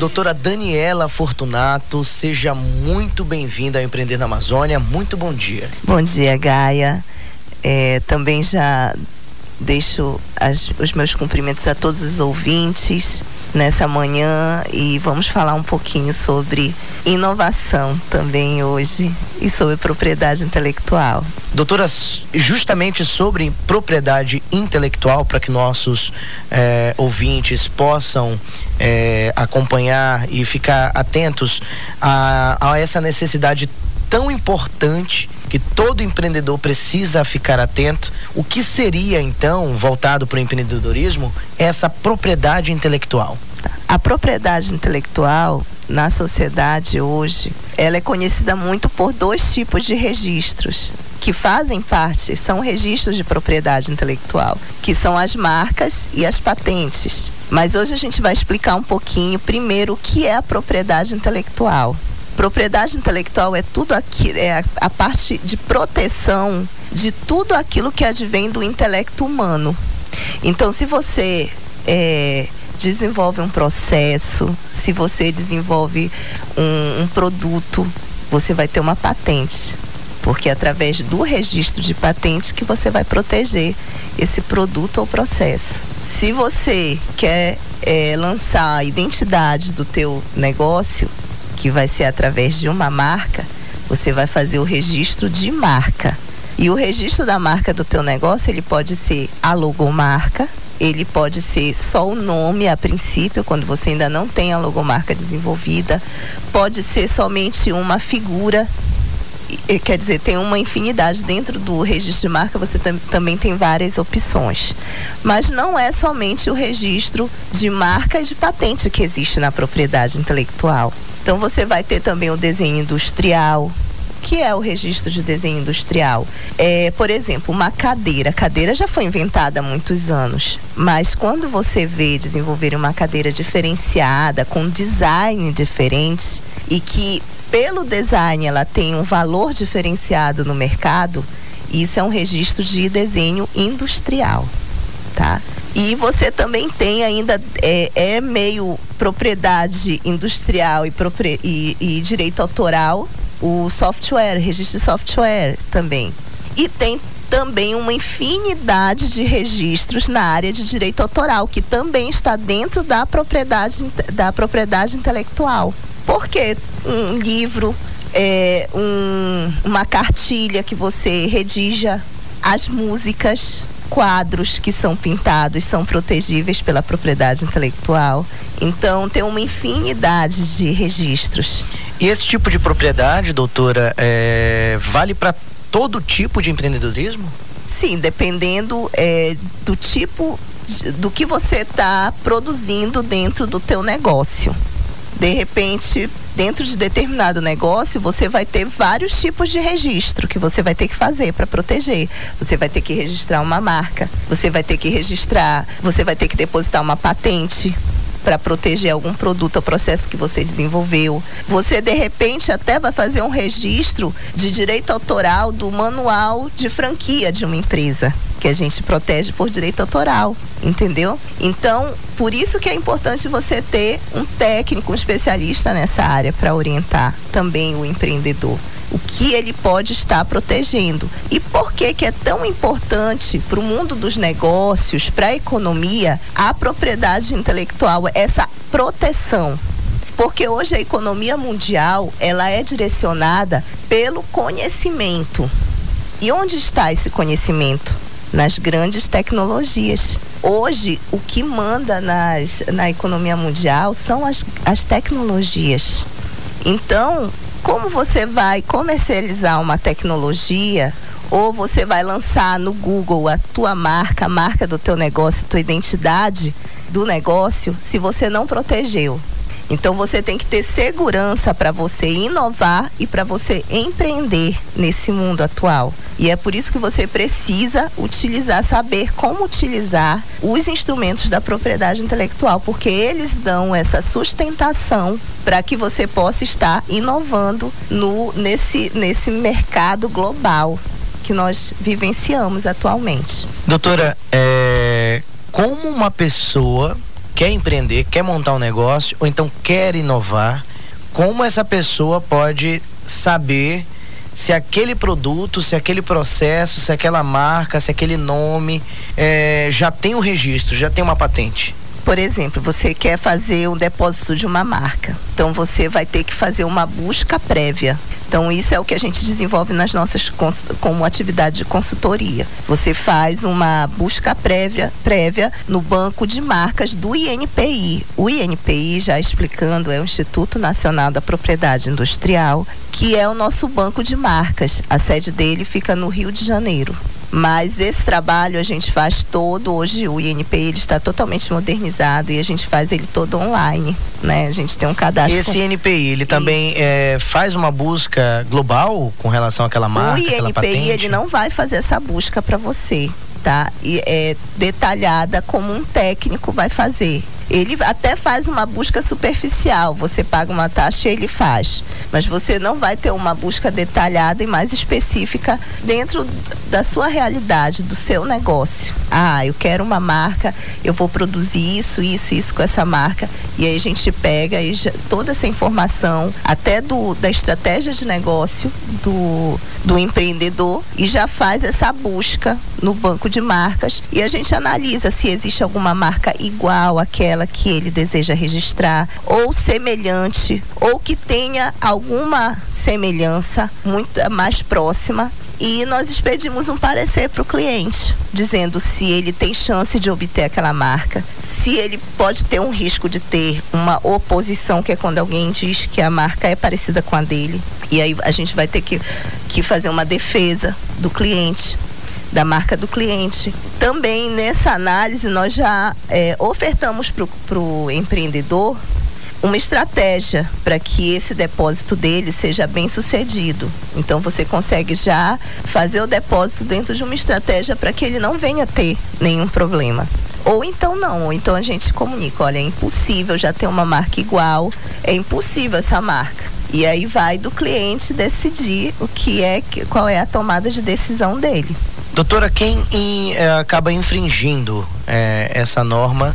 Doutora Daniela Fortunato, seja muito bem-vinda ao Empreender na Amazônia. Muito bom dia. Bom dia, Gaia. É, também já deixo as, os meus cumprimentos a todos os ouvintes nessa manhã e vamos falar um pouquinho sobre inovação também hoje e sobre propriedade intelectual. Doutora, justamente sobre propriedade intelectual, para que nossos eh, ouvintes possam eh, acompanhar e ficar atentos a, a essa necessidade tão importante que todo empreendedor precisa ficar atento. O que seria então, voltado para o empreendedorismo, essa propriedade intelectual? A propriedade intelectual na sociedade hoje, ela é conhecida muito por dois tipos de registros que fazem parte, são registros de propriedade intelectual, que são as marcas e as patentes. Mas hoje a gente vai explicar um pouquinho primeiro o que é a propriedade intelectual. Propriedade intelectual é tudo aqui, é a, parte de proteção de tudo aquilo que advém do intelecto humano. Então, se você é, desenvolve um processo, se você desenvolve um, um produto, você vai ter uma patente porque é através do registro de patente que você vai proteger esse produto ou processo. Se você quer é, lançar a identidade do teu negócio, que vai ser através de uma marca, você vai fazer o registro de marca. E o registro da marca do teu negócio, ele pode ser a logomarca, ele pode ser só o nome a princípio, quando você ainda não tem a logomarca desenvolvida, pode ser somente uma figura quer dizer, tem uma infinidade dentro do registro de marca, você tam, também tem várias opções. Mas não é somente o registro de marca e de patente que existe na propriedade intelectual. Então você vai ter também o desenho industrial, que é o registro de desenho industrial? É, por exemplo, uma cadeira. A cadeira já foi inventada há muitos anos, mas quando você vê desenvolver uma cadeira diferenciada, com design diferente e que pelo design ela tem um valor diferenciado no mercado, isso é um registro de desenho industrial, tá? E você também tem ainda, é, é meio propriedade industrial e, e, e direito autoral, o software, registro de software também. E tem também uma infinidade de registros na área de direito autoral, que também está dentro da propriedade, da propriedade intelectual. Porque um livro, é, um, uma cartilha que você redija, as músicas, quadros que são pintados são protegíveis pela propriedade intelectual. Então, tem uma infinidade de registros. E esse tipo de propriedade, doutora, é, vale para todo tipo de empreendedorismo? Sim, dependendo é, do tipo do que você está produzindo dentro do teu negócio. De repente, dentro de determinado negócio, você vai ter vários tipos de registro que você vai ter que fazer para proteger. Você vai ter que registrar uma marca, você vai ter que registrar, você vai ter que depositar uma patente para proteger algum produto ou processo que você desenvolveu. Você de repente até vai fazer um registro de direito autoral do manual de franquia de uma empresa que a gente protege por direito autoral, entendeu? Então, por isso que é importante você ter um técnico, um especialista nessa área para orientar também o empreendedor o que ele pode estar protegendo. E por que que é tão importante para o mundo dos negócios, para a economia, a propriedade intelectual, essa proteção? Porque hoje a economia mundial, ela é direcionada pelo conhecimento. E onde está esse conhecimento? Nas grandes tecnologias. Hoje, o que manda nas, na economia mundial são as, as tecnologias. Então, como você vai comercializar uma tecnologia ou você vai lançar no Google a tua marca, a marca do teu negócio, tua identidade do negócio, se você não protegeu. Então você tem que ter segurança para você inovar e para você empreender nesse mundo atual. E é por isso que você precisa utilizar, saber como utilizar os instrumentos da propriedade intelectual, porque eles dão essa sustentação para que você possa estar inovando no, nesse, nesse mercado global que nós vivenciamos atualmente. Doutora, é, como uma pessoa quer empreender, quer montar um negócio ou então quer inovar, como essa pessoa pode saber se aquele produto, se aquele processo, se aquela marca, se aquele nome é, já tem um registro, já tem uma patente? Por exemplo, você quer fazer um depósito de uma marca. Então você vai ter que fazer uma busca prévia. Então isso é o que a gente desenvolve nas nossas como atividade de consultoria. Você faz uma busca prévia, prévia no banco de marcas do INPI. O INPI, já explicando, é o Instituto Nacional da Propriedade Industrial, que é o nosso banco de marcas. A sede dele fica no Rio de Janeiro. Mas esse trabalho a gente faz todo hoje o INP ele está totalmente modernizado e a gente faz ele todo online, né? A gente tem um cadastro. Esse INPI ele também é, faz uma busca global com relação àquela marca, O INPI ele não vai fazer essa busca para você, tá? E é detalhada como um técnico vai fazer. Ele até faz uma busca superficial, você paga uma taxa e ele faz. Mas você não vai ter uma busca detalhada e mais específica dentro da sua realidade, do seu negócio. Ah, eu quero uma marca, eu vou produzir isso, isso, isso com essa marca. E aí a gente pega e já, toda essa informação, até do, da estratégia de negócio do, do empreendedor, e já faz essa busca no banco de marcas. E a gente analisa se existe alguma marca igual àquela que ele deseja registrar, ou semelhante, ou que tenha alguma semelhança muito mais próxima e nós expedimos um parecer para o cliente, dizendo se ele tem chance de obter aquela marca, se ele pode ter um risco de ter uma oposição, que é quando alguém diz que a marca é parecida com a dele. E aí a gente vai ter que, que fazer uma defesa do cliente da marca do cliente. Também nessa análise nós já é, ofertamos para o empreendedor uma estratégia para que esse depósito dele seja bem sucedido. Então você consegue já fazer o depósito dentro de uma estratégia para que ele não venha ter nenhum problema. Ou então não, ou então a gente comunica, olha, é impossível já ter uma marca igual, é impossível essa marca. E aí vai do cliente decidir o que é, qual é a tomada de decisão dele. Doutora, quem in, é, acaba infringindo é, essa norma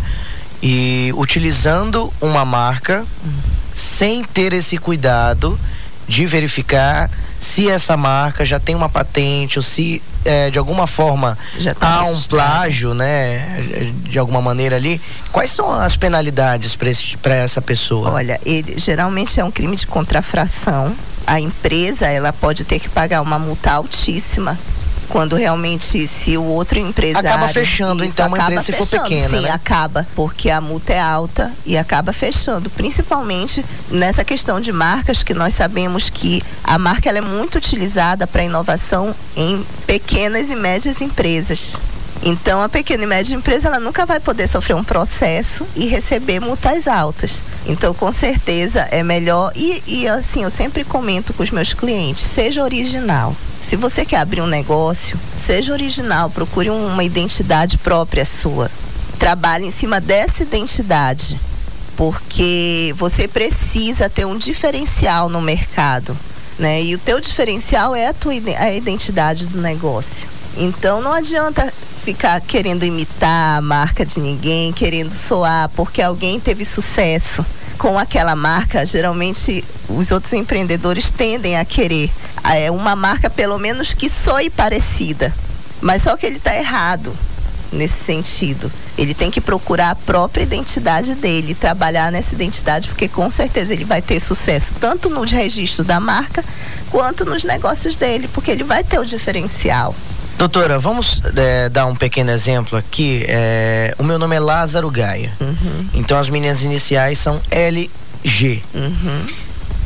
e utilizando uma marca uhum. sem ter esse cuidado de verificar se essa marca já tem uma patente ou se é, de alguma forma tá há um plágio, né? De alguma maneira ali. Quais são as penalidades para essa pessoa? Olha, ele geralmente é um crime de contrafração. A empresa ela pode ter que pagar uma multa altíssima quando realmente se o outro empresário acaba fechando isso, então uma empresa se for pequena sim né? acaba porque a multa é alta e acaba fechando principalmente nessa questão de marcas que nós sabemos que a marca ela é muito utilizada para inovação em pequenas e médias empresas então, a pequena e média empresa ela nunca vai poder sofrer um processo e receber multas altas. Então, com certeza é melhor e, e assim eu sempre comento com os meus clientes, seja original. Se você quer abrir um negócio, seja original, procure uma identidade própria sua. Trabalhe em cima dessa identidade, porque você precisa ter um diferencial no mercado, né? E o teu diferencial é a tua a identidade do negócio. Então não adianta ficar querendo imitar a marca de ninguém, querendo soar porque alguém teve sucesso com aquela marca, geralmente os outros empreendedores tendem a querer é uma marca pelo menos que soe parecida. Mas só que ele está errado nesse sentido. Ele tem que procurar a própria identidade dele, trabalhar nessa identidade, porque com certeza ele vai ter sucesso tanto no registro da marca quanto nos negócios dele, porque ele vai ter o diferencial. Doutora, vamos é, dar um pequeno exemplo aqui. É, o meu nome é Lázaro Gaia. Uhum. Então as minhas iniciais são LG. Uhum.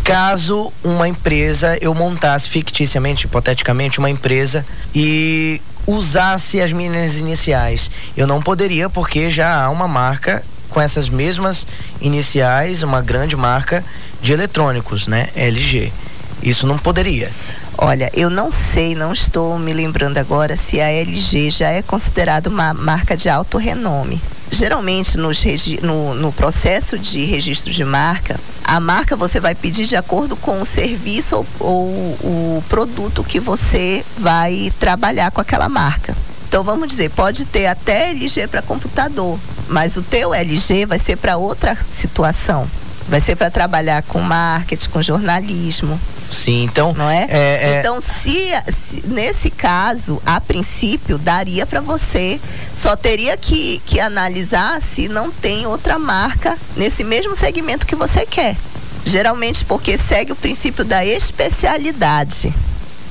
Caso uma empresa, eu montasse ficticiamente, hipoteticamente, uma empresa e usasse as minhas iniciais, eu não poderia porque já há uma marca com essas mesmas iniciais, uma grande marca de eletrônicos, né? LG. Isso não poderia. Olha, eu não sei, não estou me lembrando agora se a LG já é considerada uma marca de alto renome. Geralmente nos no, no processo de registro de marca, a marca você vai pedir de acordo com o serviço ou, ou o produto que você vai trabalhar com aquela marca. Então vamos dizer, pode ter até LG para computador, Mas o teu LG vai ser para outra situação. Vai ser para trabalhar com marketing, com jornalismo. Sim, então. Não é? é, é... Então, se, se, nesse caso, a princípio, daria para você, só teria que, que analisar se não tem outra marca nesse mesmo segmento que você quer. Geralmente porque segue o princípio da especialidade.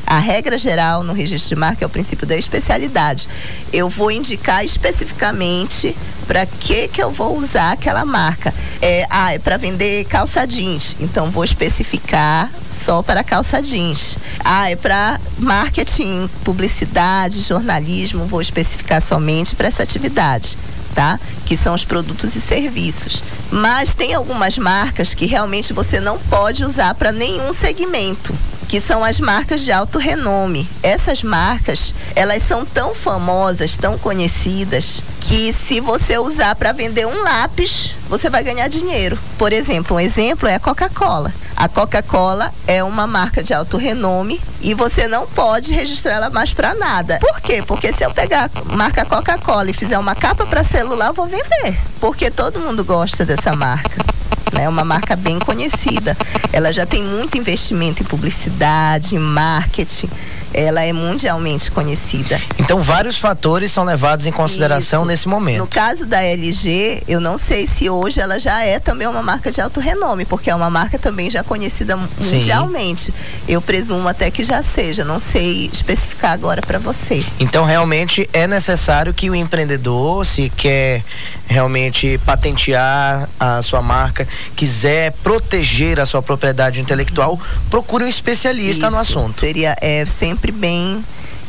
A regra geral no registro de marca é o princípio da especialidade. Eu vou indicar especificamente para que que eu vou usar aquela marca. É, ah, é para vender calça jeans, então vou especificar só para calça jeans. Ah, é para marketing, publicidade, jornalismo, vou especificar somente para essa atividade. Tá? Que são os produtos e serviços. Mas tem algumas marcas que realmente você não pode usar para nenhum segmento que são as marcas de alto renome. Essas marcas, elas são tão famosas, tão conhecidas, que se você usar para vender um lápis, você vai ganhar dinheiro. Por exemplo, um exemplo é a Coca-Cola. A Coca-Cola é uma marca de alto renome e você não pode registrar ela mais para nada. Por quê? Porque se eu pegar a marca Coca-Cola e fizer uma capa para celular, eu vou vender. Porque todo mundo gosta dessa marca né? É uma marca bem conhecida. Ela já tem muito investimento em publicidade, em marketing ela é mundialmente conhecida. Então, vários fatores são levados em consideração Isso. nesse momento. No caso da LG, eu não sei se hoje ela já é também uma marca de alto renome, porque é uma marca também já conhecida mundialmente. Sim. Eu presumo até que já seja, não sei especificar agora para você. Então, realmente é necessário que o empreendedor, se quer realmente patentear a sua marca, quiser proteger a sua propriedade intelectual, procure um especialista Isso. no assunto. Seria é, sempre bem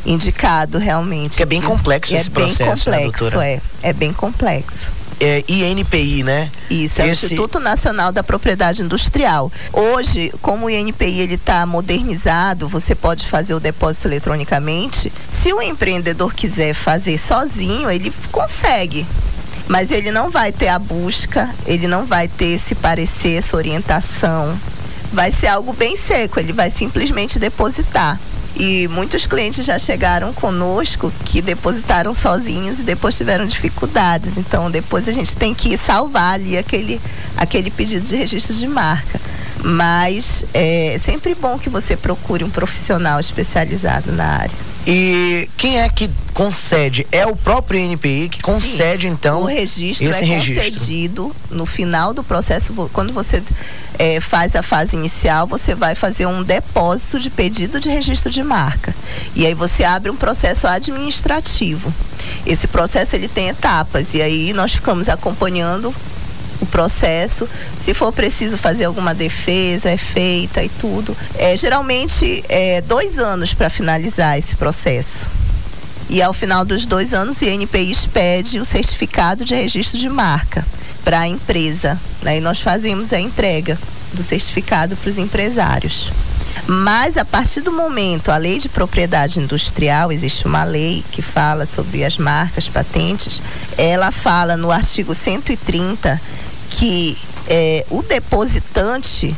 indicado realmente. Que é bem complexo esse é processo, bem né, complexo, né, é. É bem complexo. É, INPI, né? Isso, é Esse... o Instituto Nacional da Propriedade Industrial. Hoje, como o INPI ele está modernizado, você pode fazer o depósito eletronicamente. Se o empreendedor quiser fazer sozinho, ele consegue. Mas ele não vai ter a busca, ele não vai ter esse parecer, essa orientação. Vai ser algo bem seco, ele vai simplesmente depositar. E muitos clientes já chegaram conosco que depositaram sozinhos e depois tiveram dificuldades. Então, depois a gente tem que salvar ali aquele, aquele pedido de registro de marca. Mas é sempre bom que você procure um profissional especializado na área. E quem é que concede? É o próprio INPI que concede, Sim, então, o registro esse é registro. concedido no final do processo, quando você é, faz a fase inicial, você vai fazer um depósito de pedido de registro de marca. E aí você abre um processo administrativo. Esse processo ele tem etapas e aí nós ficamos acompanhando o processo. Se for preciso fazer alguma defesa, é feita e tudo. É, geralmente, é dois anos para finalizar esse processo. E ao final dos dois anos, o INPI expede o certificado de registro de marca para a empresa. Né? E nós fazemos a entrega do certificado para os empresários. Mas a partir do momento, a lei de propriedade industrial, existe uma lei que fala sobre as marcas, patentes, ela fala no artigo 130 que é, o depositante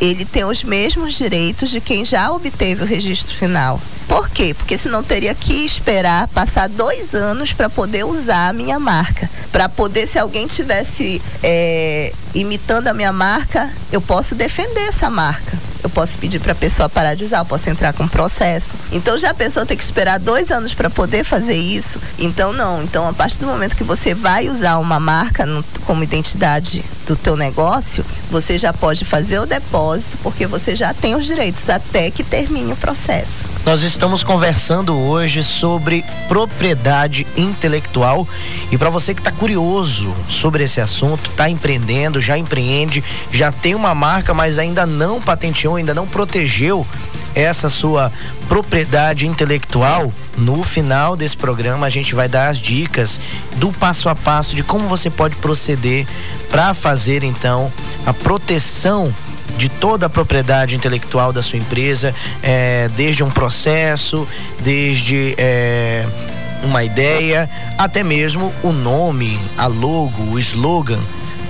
ele tem os mesmos direitos de quem já obteve o registro final. Por quê? Porque senão teria que esperar passar dois anos para poder usar a minha marca. Para poder, se alguém tivesse é, imitando a minha marca, eu posso defender essa marca eu posso pedir para a pessoa parar de usar, eu posso entrar com processo. Então já a pessoa tem que esperar dois anos para poder fazer isso. Então não. Então a partir do momento que você vai usar uma marca no, como identidade do teu negócio, você já pode fazer o depósito porque você já tem os direitos até que termine o processo. Nós estamos conversando hoje sobre propriedade intelectual e para você que está curioso sobre esse assunto, está empreendendo, já empreende, já tem uma marca, mas ainda não patenteou ainda não protegeu essa sua propriedade intelectual, no final desse programa a gente vai dar as dicas do passo a passo de como você pode proceder para fazer então a proteção de toda a propriedade intelectual da sua empresa, é, desde um processo, desde é, uma ideia, até mesmo o nome, a logo, o slogan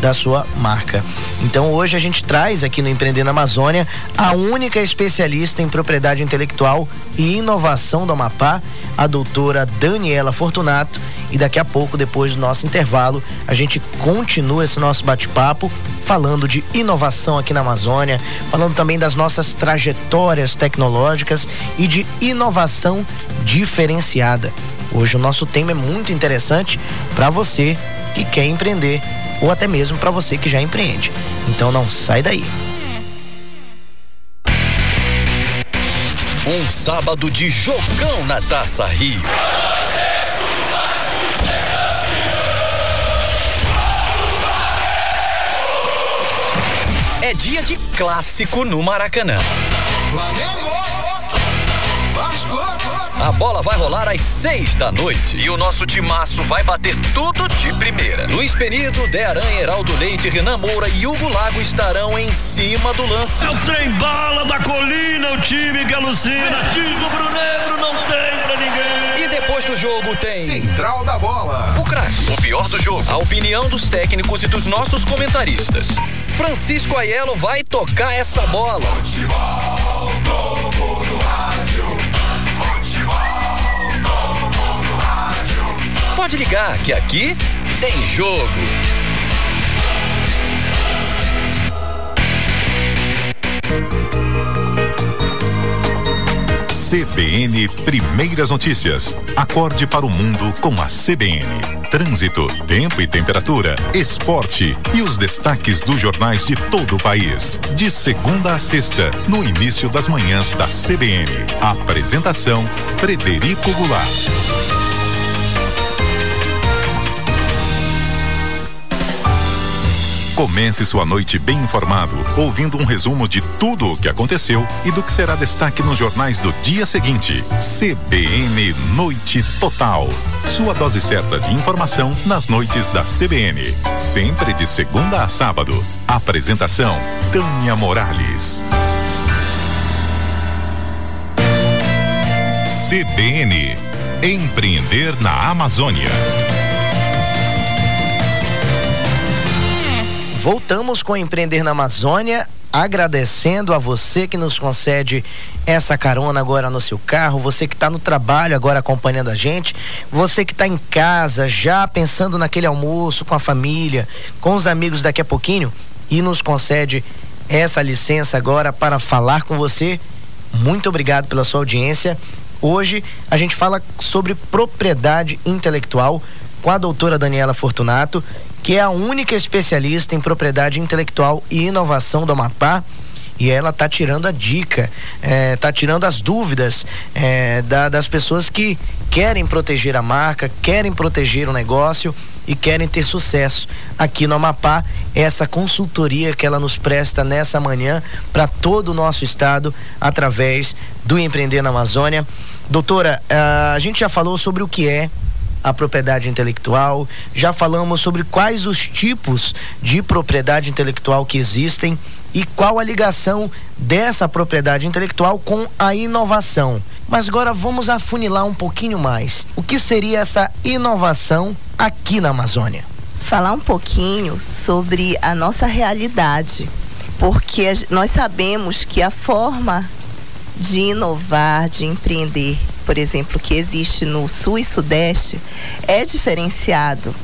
da sua marca. Então hoje a gente traz aqui no Empreender na Amazônia a única especialista em propriedade intelectual e inovação do Amapá, a doutora Daniela Fortunato. E daqui a pouco, depois do nosso intervalo, a gente continua esse nosso bate-papo falando de inovação aqui na Amazônia, falando também das nossas trajetórias tecnológicas e de inovação diferenciada. Hoje o nosso tema é muito interessante para você que quer empreender ou até mesmo para você que já empreende. Então não sai daí. Um sábado de jogão na Taça Rio. É dia de clássico no Maracanã. Flamengo! A bola vai rolar às seis da noite e o nosso timaço vai bater tudo de primeira. Luiz Penido, De Aranha, Heraldo Leite, Renan Moura e Hugo Lago estarão em cima do lance. É o trem bala da colina, o time que alucina. Chico Brunegro não tem pra ninguém. E depois do jogo tem. Central da Bola. O craque, o pior do jogo. A opinião dos técnicos e dos nossos comentaristas. Francisco Aiello vai tocar essa bola. Futebol, Pode ligar que aqui tem jogo. CBN Primeiras Notícias. Acorde para o mundo com a CBN. Trânsito, tempo e temperatura, esporte e os destaques dos jornais de todo o país. De segunda a sexta, no início das manhãs da CBN. Apresentação: Frederico Goulart. Comece sua noite bem informado, ouvindo um resumo de tudo o que aconteceu e do que será destaque nos jornais do dia seguinte. CBN Noite Total. Sua dose certa de informação nas noites da CBN. Sempre de segunda a sábado. Apresentação: Tânia Morales. CBN Empreender na Amazônia. Voltamos com Empreender na Amazônia, agradecendo a você que nos concede essa carona agora no seu carro, você que está no trabalho agora acompanhando a gente, você que está em casa já pensando naquele almoço com a família, com os amigos daqui a pouquinho e nos concede essa licença agora para falar com você. Muito obrigado pela sua audiência. Hoje a gente fala sobre propriedade intelectual com a doutora Daniela Fortunato que é a única especialista em propriedade intelectual e inovação do Amapá. E ela está tirando a dica, é, tirando as dúvidas é, da, das pessoas que querem proteger a marca, querem proteger o negócio e querem ter sucesso aqui no Amapá. Essa consultoria que ela nos presta nessa manhã para todo o nosso estado através do Empreender na Amazônia. Doutora, a gente já falou sobre o que é a propriedade intelectual, já falamos sobre quais os tipos de propriedade intelectual que existem e qual a ligação dessa propriedade intelectual com a inovação. Mas agora vamos afunilar um pouquinho mais. O que seria essa inovação aqui na Amazônia? Falar um pouquinho sobre a nossa realidade, porque nós sabemos que a forma de inovar, de empreender, por exemplo, que existe no Sul e Sudeste, é diferenciado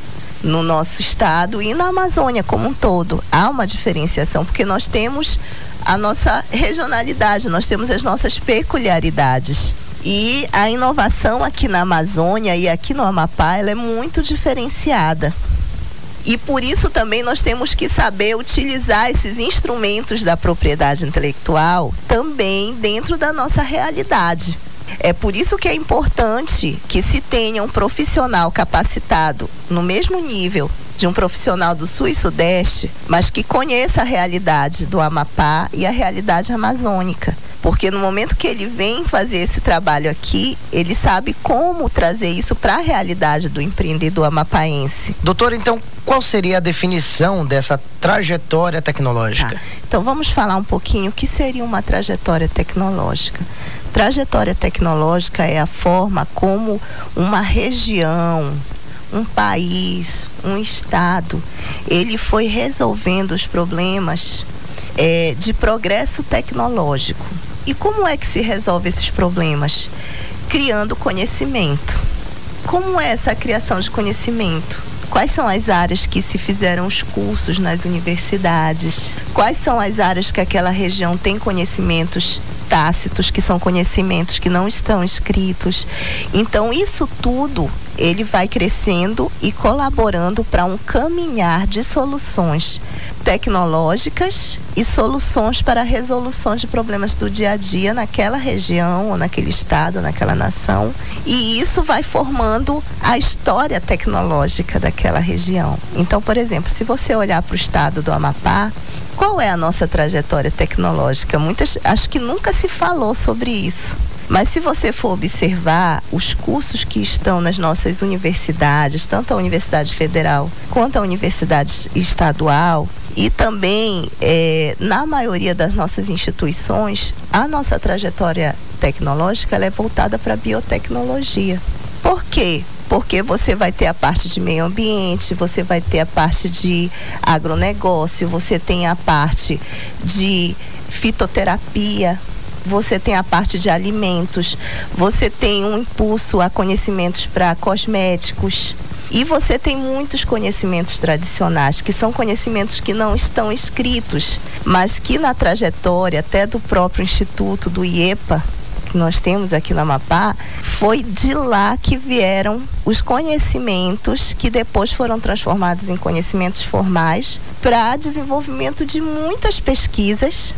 no nosso estado e na Amazônia como um todo. Há uma diferenciação, porque nós temos a nossa regionalidade, nós temos as nossas peculiaridades. E a inovação aqui na Amazônia e aqui no Amapá, ela é muito diferenciada. E por isso também nós temos que saber utilizar esses instrumentos da propriedade intelectual também dentro da nossa realidade. É por isso que é importante que se tenha um profissional capacitado no mesmo nível de um profissional do Sul e Sudeste, mas que conheça a realidade do Amapá e a realidade amazônica. Porque no momento que ele vem fazer esse trabalho aqui, ele sabe como trazer isso para a realidade do empreendedor amapaense. Doutor, então, qual seria a definição dessa trajetória tecnológica? Tá. Então, vamos falar um pouquinho o que seria uma trajetória tecnológica. Trajetória tecnológica é a forma como uma região, um país, um estado, ele foi resolvendo os problemas é, de progresso tecnológico. E como é que se resolve esses problemas? Criando conhecimento. Como é essa criação de conhecimento? Quais são as áreas que se fizeram os cursos nas universidades? Quais são as áreas que aquela região tem conhecimentos tácitos, que são conhecimentos que não estão escritos? Então, isso tudo ele vai crescendo e colaborando para um caminhar de soluções tecnológicas e soluções para resoluções de problemas do dia a dia naquela região, ou naquele estado, ou naquela nação. E isso vai formando a história tecnológica daquela região. Então, por exemplo, se você olhar para o estado do Amapá, qual é a nossa trajetória tecnológica? Muitas, acho que nunca se falou sobre isso. Mas se você for observar os cursos que estão nas nossas universidades, tanto a Universidade Federal quanto a Universidade Estadual, e também, é, na maioria das nossas instituições, a nossa trajetória tecnológica é voltada para a biotecnologia. Por quê? Porque você vai ter a parte de meio ambiente, você vai ter a parte de agronegócio, você tem a parte de fitoterapia, você tem a parte de alimentos, você tem um impulso a conhecimentos para cosméticos. E você tem muitos conhecimentos tradicionais, que são conhecimentos que não estão escritos, mas que na trajetória até do próprio Instituto, do IEPA, que nós temos aqui no Amapá, foi de lá que vieram os conhecimentos que depois foram transformados em conhecimentos formais para desenvolvimento de muitas pesquisas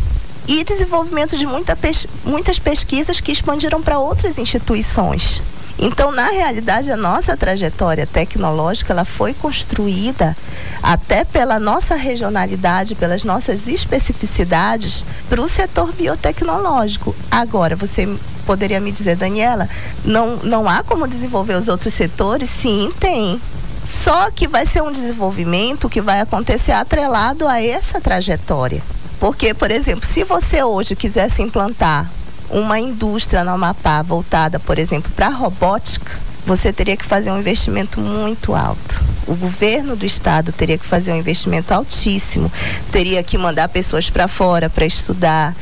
e desenvolvimento de muita pes muitas pesquisas que expandiram para outras instituições. Então, na realidade, a nossa trajetória tecnológica ela foi construída até pela nossa regionalidade, pelas nossas especificidades para o setor biotecnológico. Agora, você poderia me dizer, Daniela, não, não há como desenvolver os outros setores? Sim, tem. Só que vai ser um desenvolvimento que vai acontecer atrelado a essa trajetória. Porque, por exemplo, se você hoje quisesse implantar uma indústria no Amapá voltada, por exemplo, para robótica, você teria que fazer um investimento muito alto. O governo do estado teria que fazer um investimento altíssimo, teria que mandar pessoas para fora para estudar,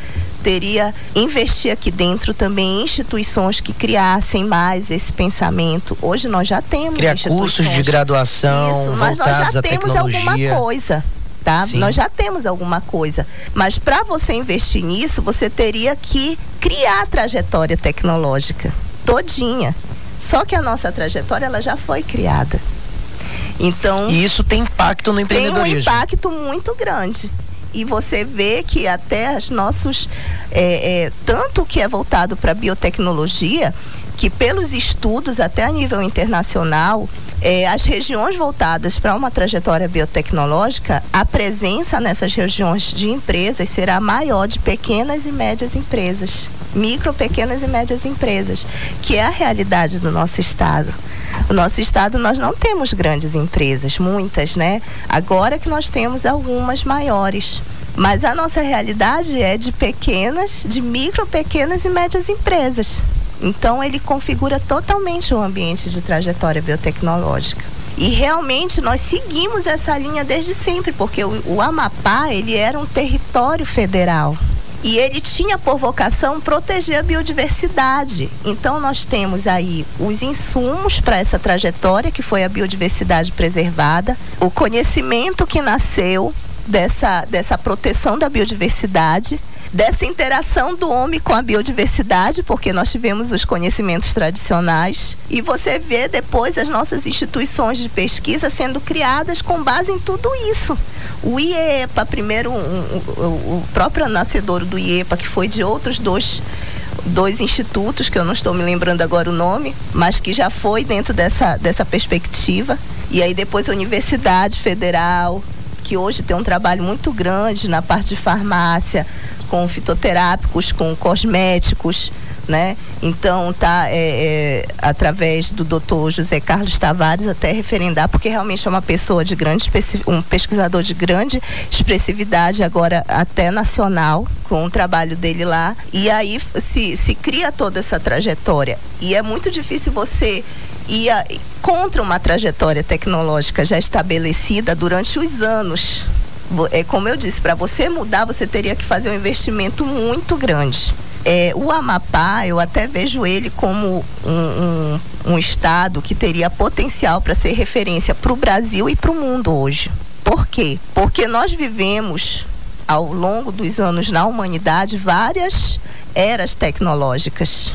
teria investir aqui dentro também instituições que criassem mais esse pensamento. Hoje nós já temos criar cursos de graduação Isso, mas nós já temos alguma coisa tá? Sim. Nós já temos alguma coisa, mas para você investir nisso, você teria que criar a trajetória tecnológica todinha. Só que a nossa trajetória ela já foi criada. Então, e isso tem impacto no empreendedorismo. Tem um impacto muito grande. E você vê que até os nossos, é, é, tanto que é voltado para biotecnologia, que pelos estudos até a nível internacional, é, as regiões voltadas para uma trajetória biotecnológica, a presença nessas regiões de empresas será maior de pequenas e médias empresas, micro, pequenas e médias empresas, que é a realidade do nosso estado. O nosso estado nós não temos grandes empresas, muitas, né? Agora que nós temos algumas maiores. Mas a nossa realidade é de pequenas, de micro, pequenas e médias empresas. Então ele configura totalmente o ambiente de trajetória biotecnológica. E realmente nós seguimos essa linha desde sempre, porque o, o Amapá ele era um território federal e ele tinha por vocação proteger a biodiversidade. Então nós temos aí os insumos para essa trajetória, que foi a biodiversidade preservada, o conhecimento que nasceu dessa, dessa proteção da biodiversidade dessa interação do homem com a biodiversidade, porque nós tivemos os conhecimentos tradicionais, e você vê depois as nossas instituições de pesquisa sendo criadas com base em tudo isso. O IEPA, primeiro um, um, o próprio nascedor do IEPA, que foi de outros dois dois institutos, que eu não estou me lembrando agora o nome, mas que já foi dentro dessa, dessa perspectiva. E aí depois a Universidade Federal, que hoje tem um trabalho muito grande na parte de farmácia, com fitoterápicos, com cosméticos, né? Então tá é, é, através do Dr. José Carlos Tavares até referendar, porque realmente é uma pessoa de grande um pesquisador de grande expressividade agora até nacional com o trabalho dele lá e aí se, se cria toda essa trajetória e é muito difícil você ir a, contra uma trajetória tecnológica já estabelecida durante os anos. É como eu disse, para você mudar, você teria que fazer um investimento muito grande. É, o Amapá, eu até vejo ele como um, um, um estado que teria potencial para ser referência para o Brasil e para o mundo hoje. Por quê? Porque nós vivemos ao longo dos anos na humanidade várias eras tecnológicas.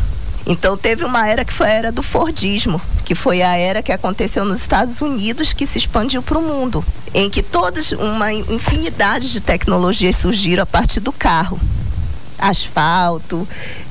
Então teve uma era que foi a era do Fordismo, que foi a era que aconteceu nos Estados Unidos que se expandiu para o mundo, em que todas uma infinidade de tecnologias surgiram a partir do carro, asfalto,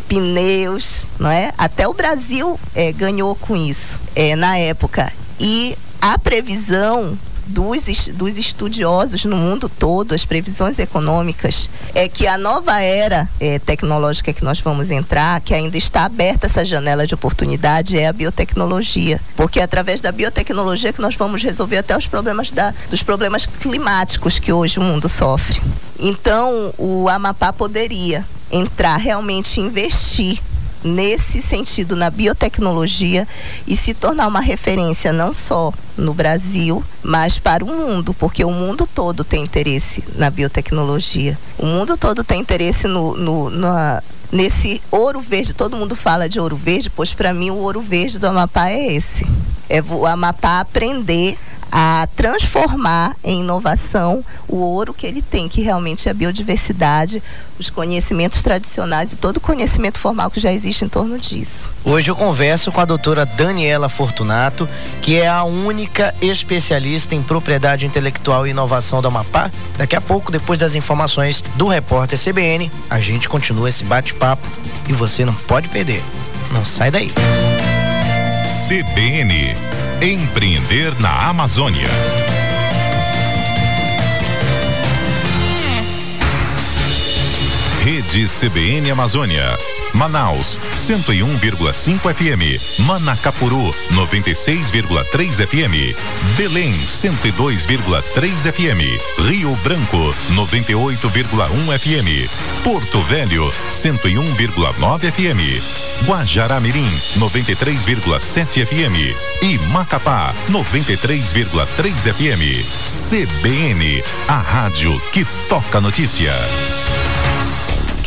pneus, não é? Até o Brasil é, ganhou com isso é, na época e a previsão dos, dos estudiosos no mundo todo, as previsões econômicas, é que a nova era é, tecnológica que nós vamos entrar, que ainda está aberta essa janela de oportunidade, é a biotecnologia. Porque é através da biotecnologia que nós vamos resolver até os problemas da, dos problemas climáticos que hoje o mundo sofre. Então, o Amapá poderia entrar realmente investir nesse sentido na biotecnologia e se tornar uma referência não só no Brasil, mas para o mundo, porque o mundo todo tem interesse na biotecnologia. O mundo todo tem interesse no, no nesse ouro verde. Todo mundo fala de ouro verde, pois para mim o ouro verde do Amapá é esse. É o Amapá aprender a transformar em inovação o ouro que ele tem, que realmente é a biodiversidade, os conhecimentos tradicionais e todo o conhecimento formal que já existe em torno disso. Hoje eu converso com a doutora Daniela Fortunato, que é a única especialista em propriedade intelectual e inovação do Amapá. Daqui a pouco, depois das informações do repórter CBN, a gente continua esse bate-papo e você não pode perder. Não sai daí. CBN Empreender na Amazônia. Rede CBN Amazônia. Manaus, 101,5 FM. Manacapuru, 96,3 FM. Belém, 102,3 FM. Rio Branco, 98,1 FM. Porto Velho, 101,9 FM. Guajará-Mirim, 93,7 FM. E Macapá, 93,3 FM. CBN, a rádio que toca notícia.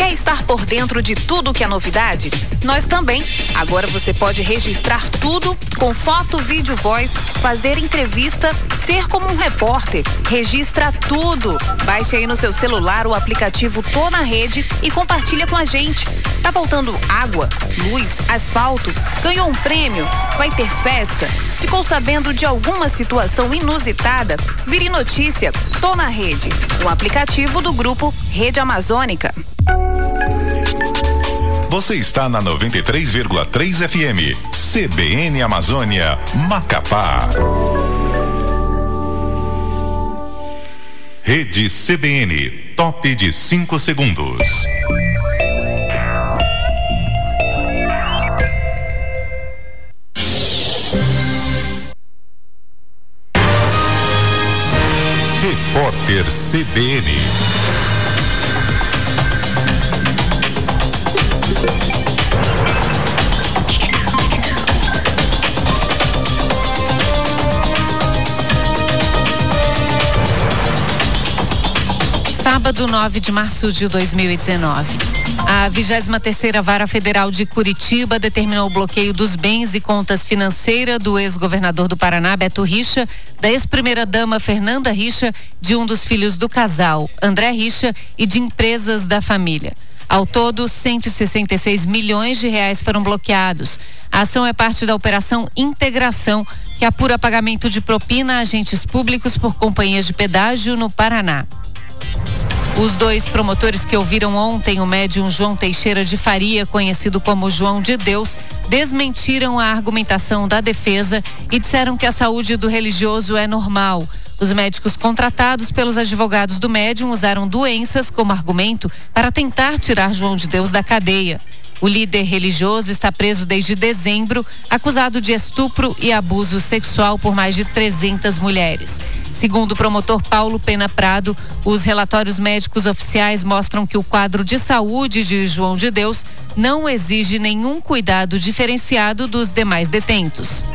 Quer estar por dentro de tudo que é novidade? Nós também. Agora você pode registrar tudo com foto, vídeo, voz, fazer entrevista, ser como um repórter. Registra tudo. Baixe aí no seu celular o aplicativo Tô na Rede e compartilha com a gente. Tá faltando água, luz, asfalto? Ganhou um prêmio? Vai ter festa? Ficou sabendo de alguma situação inusitada? Vire notícia. Tô na Rede. Um aplicativo do grupo Rede Amazônica. Você está na 93,3 FM. CBN Amazônia, Macapá. Rede CBN, top de 5 segundos. Repórter CBN. Sábado 9 de março de 2019. A 23ª Vara Federal de Curitiba determinou o bloqueio dos bens e contas financeiras do ex-governador do Paraná, Beto Richa, da ex-primeira-dama Fernanda Richa, de um dos filhos do casal, André Richa, e de empresas da família. Ao todo, 166 milhões de reais foram bloqueados. A ação é parte da Operação Integração, que apura pagamento de propina a agentes públicos por companhias de pedágio no Paraná. Os dois promotores que ouviram ontem o médium João Teixeira de Faria, conhecido como João de Deus, desmentiram a argumentação da defesa e disseram que a saúde do religioso é normal. Os médicos contratados pelos advogados do médium usaram doenças como argumento para tentar tirar João de Deus da cadeia. O líder religioso está preso desde dezembro, acusado de estupro e abuso sexual por mais de 300 mulheres. Segundo o promotor Paulo Pena Prado, os relatórios médicos oficiais mostram que o quadro de saúde de João de Deus não exige nenhum cuidado diferenciado dos demais detentos.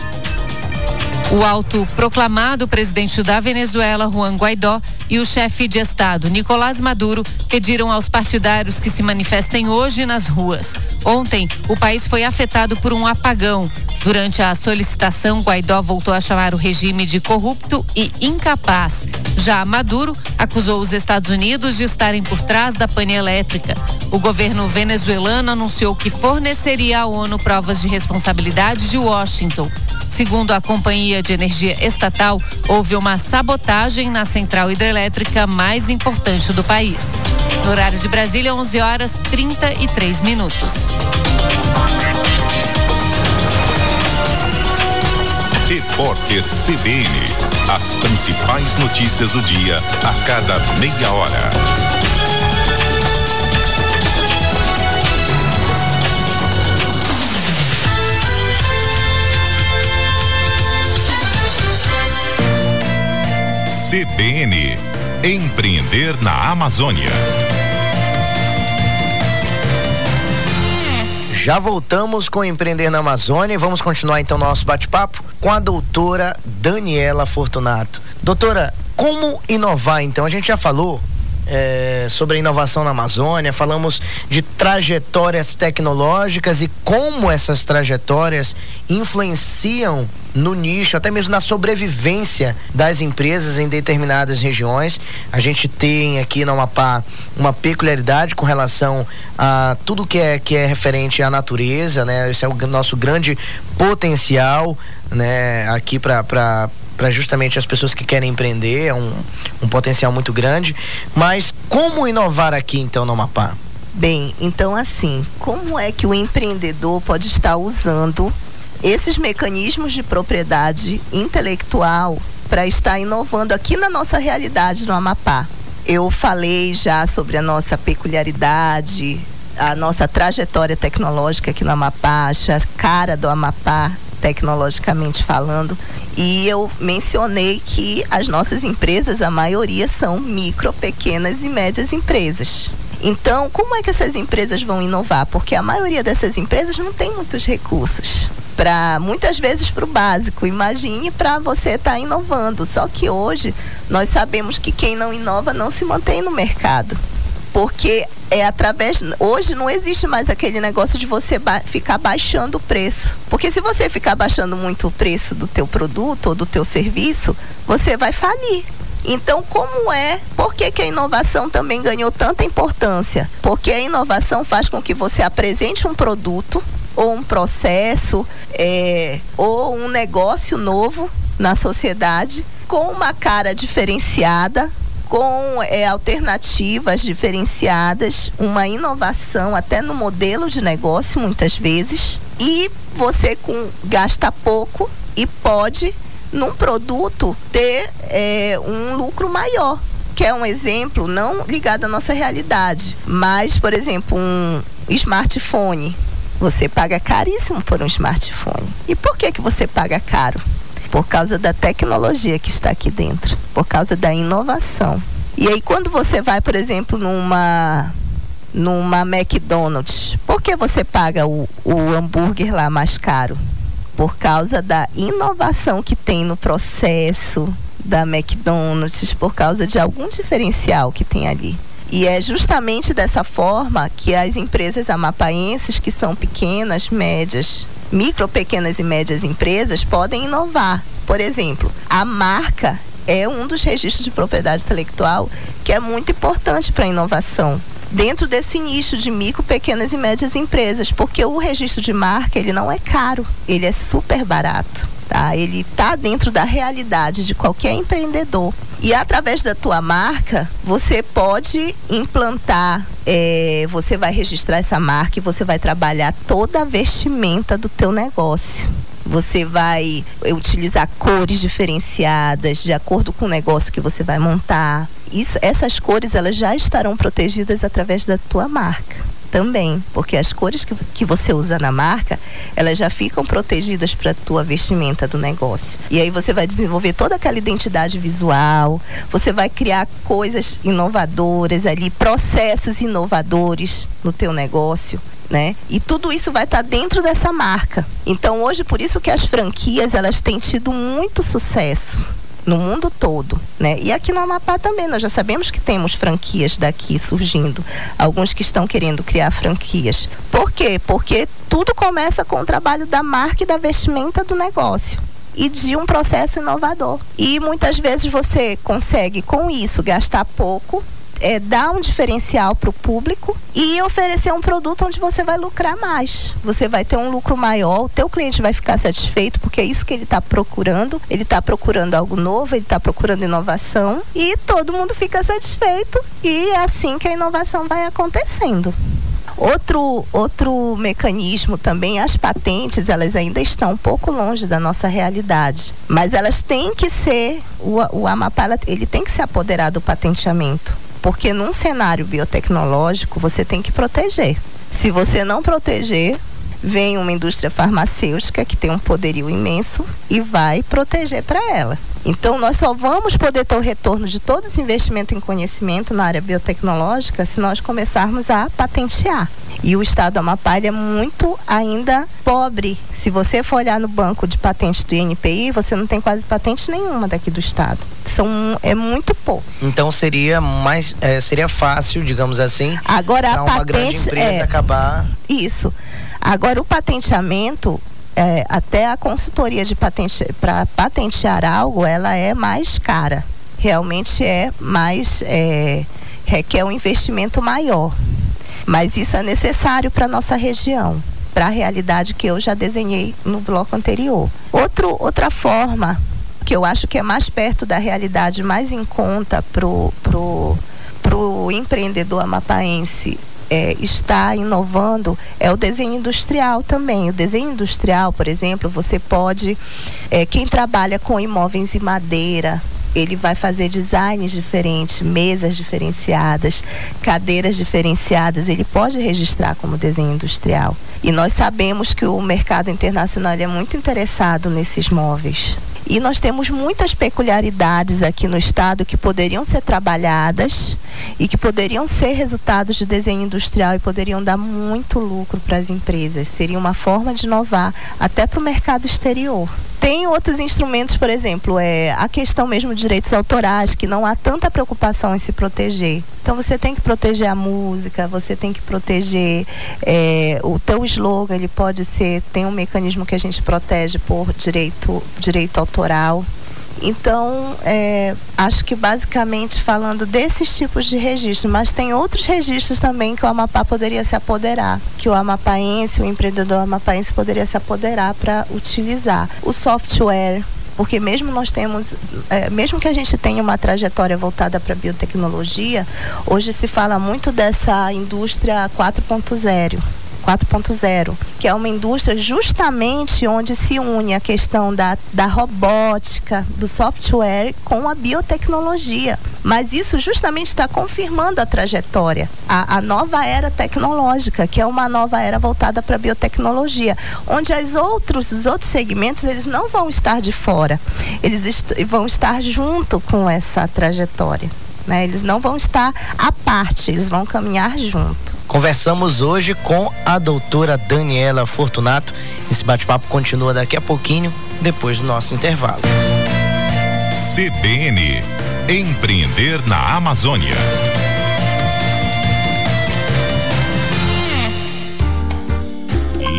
O autoproclamado presidente da Venezuela, Juan Guaidó, e o chefe de Estado, Nicolás Maduro, pediram aos partidários que se manifestem hoje nas ruas. Ontem, o país foi afetado por um apagão. Durante a solicitação, Guaidó voltou a chamar o regime de corrupto e incapaz. Já Maduro acusou os Estados Unidos de estarem por trás da pane elétrica. O governo venezuelano anunciou que forneceria à ONU provas de responsabilidade de Washington. Segundo a Companhia de Energia Estatal, houve uma sabotagem na central hidrelétrica mais importante do país. No horário de Brasília, 11 horas 33 minutos. Repórter CBN. As principais notícias do dia a cada meia hora. CBN Empreender na Amazônia. Já voltamos com Empreender na Amazônia e vamos continuar então nosso bate-papo com a doutora Daniela Fortunato. Doutora, como inovar então? A gente já falou é, sobre a inovação na Amazônia, falamos de trajetórias tecnológicas e como essas trajetórias influenciam no nicho, até mesmo na sobrevivência das empresas em determinadas regiões. A gente tem aqui na Amapá uma peculiaridade com relação a tudo que é, que é referente à natureza, né? Esse é o nosso grande potencial, né? Aqui para para justamente as pessoas que querem empreender, é um, um potencial muito grande. Mas como inovar aqui então no Amapá? Bem, então assim, como é que o empreendedor pode estar usando esses mecanismos de propriedade intelectual para estar inovando aqui na nossa realidade no Amapá? Eu falei já sobre a nossa peculiaridade, a nossa trajetória tecnológica aqui no Amapá, a cara do Amapá, tecnologicamente falando. E eu mencionei que as nossas empresas, a maioria são micro, pequenas e médias empresas. Então, como é que essas empresas vão inovar? Porque a maioria dessas empresas não tem muitos recursos para muitas vezes para o básico. Imagine para você estar tá inovando. Só que hoje nós sabemos que quem não inova não se mantém no mercado porque é através hoje não existe mais aquele negócio de você ba ficar baixando o preço porque se você ficar baixando muito o preço do teu produto ou do teu serviço você vai falir então, como é? Por que, que, a inovação também ganhou tanta importância? Porque a inovação faz com que você apresente um produto ou um processo é, ou um negócio novo na sociedade com uma cara diferenciada, com é, alternativas diferenciadas, uma inovação até no modelo de negócio muitas vezes e você com gasta pouco e pode num produto ter é, um lucro maior que é um exemplo não ligado à nossa realidade, mas por exemplo um smartphone você paga caríssimo por um smartphone. E por que que você paga caro? Por causa da tecnologia que está aqui dentro, por causa da inovação. E aí quando você vai, por exemplo, numa numa McDonald's, por que você paga o, o hambúrguer lá mais caro? Por causa da inovação que tem no processo da McDonald's, por causa de algum diferencial que tem ali. E é justamente dessa forma que as empresas amapaenses, que são pequenas, médias, micro, pequenas e médias empresas, podem inovar. Por exemplo, a marca é um dos registros de propriedade intelectual que é muito importante para a inovação dentro desse nicho de micro, pequenas e médias empresas, porque o registro de marca ele não é caro, ele é super barato. Tá? Ele está dentro da realidade de qualquer empreendedor. E através da tua marca, você pode implantar, é, você vai registrar essa marca e você vai trabalhar toda a vestimenta do teu negócio. Você vai utilizar cores diferenciadas de acordo com o negócio que você vai montar. Isso, essas cores elas já estarão protegidas através da tua marca também, porque as cores que, que você usa na marca, elas já ficam protegidas para a tua vestimenta do negócio. E aí você vai desenvolver toda aquela identidade visual, você vai criar coisas inovadoras ali, processos inovadores no teu negócio. né? E tudo isso vai estar tá dentro dessa marca. Então hoje por isso que as franquias elas têm tido muito sucesso no mundo todo, né? E aqui no Amapá também, nós já sabemos que temos franquias daqui surgindo, alguns que estão querendo criar franquias. Por quê? Porque tudo começa com o trabalho da marca e da vestimenta do negócio e de um processo inovador. E muitas vezes você consegue com isso gastar pouco é, dar um diferencial para o público e oferecer um produto onde você vai lucrar mais. Você vai ter um lucro maior, o teu cliente vai ficar satisfeito porque é isso que ele está procurando. Ele está procurando algo novo, ele está procurando inovação e todo mundo fica satisfeito e é assim que a inovação vai acontecendo. Outro, outro mecanismo também, as patentes, elas ainda estão um pouco longe da nossa realidade, mas elas têm que ser, o, o Amapá, ele tem que se apoderar do patenteamento. Porque num cenário biotecnológico você tem que proteger. Se você não proteger, vem uma indústria farmacêutica que tem um poderio imenso e vai proteger para ela. Então, nós só vamos poder ter o retorno de todo esse investimento em conhecimento na área biotecnológica se nós começarmos a patentear. E o estado do Amapá é muito ainda pobre. Se você for olhar no banco de patentes do INPI, você não tem quase patente nenhuma daqui do estado. São, é muito pouco. Então seria mais é, seria fácil, digamos assim, Agora a uma grande empresa é, acabar. Isso. Agora o patenteamento é, até a consultoria de patente para patentear algo, ela é mais cara. Realmente é mais é, requer um investimento maior. Mas isso é necessário para nossa região, para a realidade que eu já desenhei no bloco anterior. Outro, outra forma que eu acho que é mais perto da realidade, mais em conta pro pro pro empreendedor amapaense é, está inovando é o desenho industrial também. O desenho industrial, por exemplo, você pode. É, quem trabalha com imóveis e madeira, ele vai fazer designs diferentes, mesas diferenciadas, cadeiras diferenciadas, ele pode registrar como desenho industrial. E nós sabemos que o mercado internacional é muito interessado nesses móveis. E nós temos muitas peculiaridades aqui no estado que poderiam ser trabalhadas e que poderiam ser resultados de desenho industrial e poderiam dar muito lucro para as empresas. Seria uma forma de inovar até para o mercado exterior. Tem outros instrumentos, por exemplo, é a questão mesmo de direitos autorais, que não há tanta preocupação em se proteger. Então você tem que proteger a música, você tem que proteger é, o teu slogan, ele pode ser, tem um mecanismo que a gente protege por direito, direito autoral. Então, é, acho que basicamente falando desses tipos de registros, mas tem outros registros também que o Amapá poderia se apoderar, que o amapaense, o empreendedor amapaense poderia se apoderar para utilizar. O software, porque mesmo nós temos, é, mesmo que a gente tenha uma trajetória voltada para biotecnologia, hoje se fala muito dessa indústria 4.0 4.0, que é uma indústria justamente onde se une a questão da, da robótica, do software com a biotecnologia. Mas isso justamente está confirmando a trajetória, a, a nova era tecnológica, que é uma nova era voltada para a biotecnologia, onde as outros, os outros segmentos eles não vão estar de fora, eles est vão estar junto com essa trajetória. Né? Eles não vão estar à parte, eles vão caminhar junto. Conversamos hoje com a doutora Daniela Fortunato. Esse bate-papo continua daqui a pouquinho, depois do nosso intervalo. CBN Empreender na Amazônia.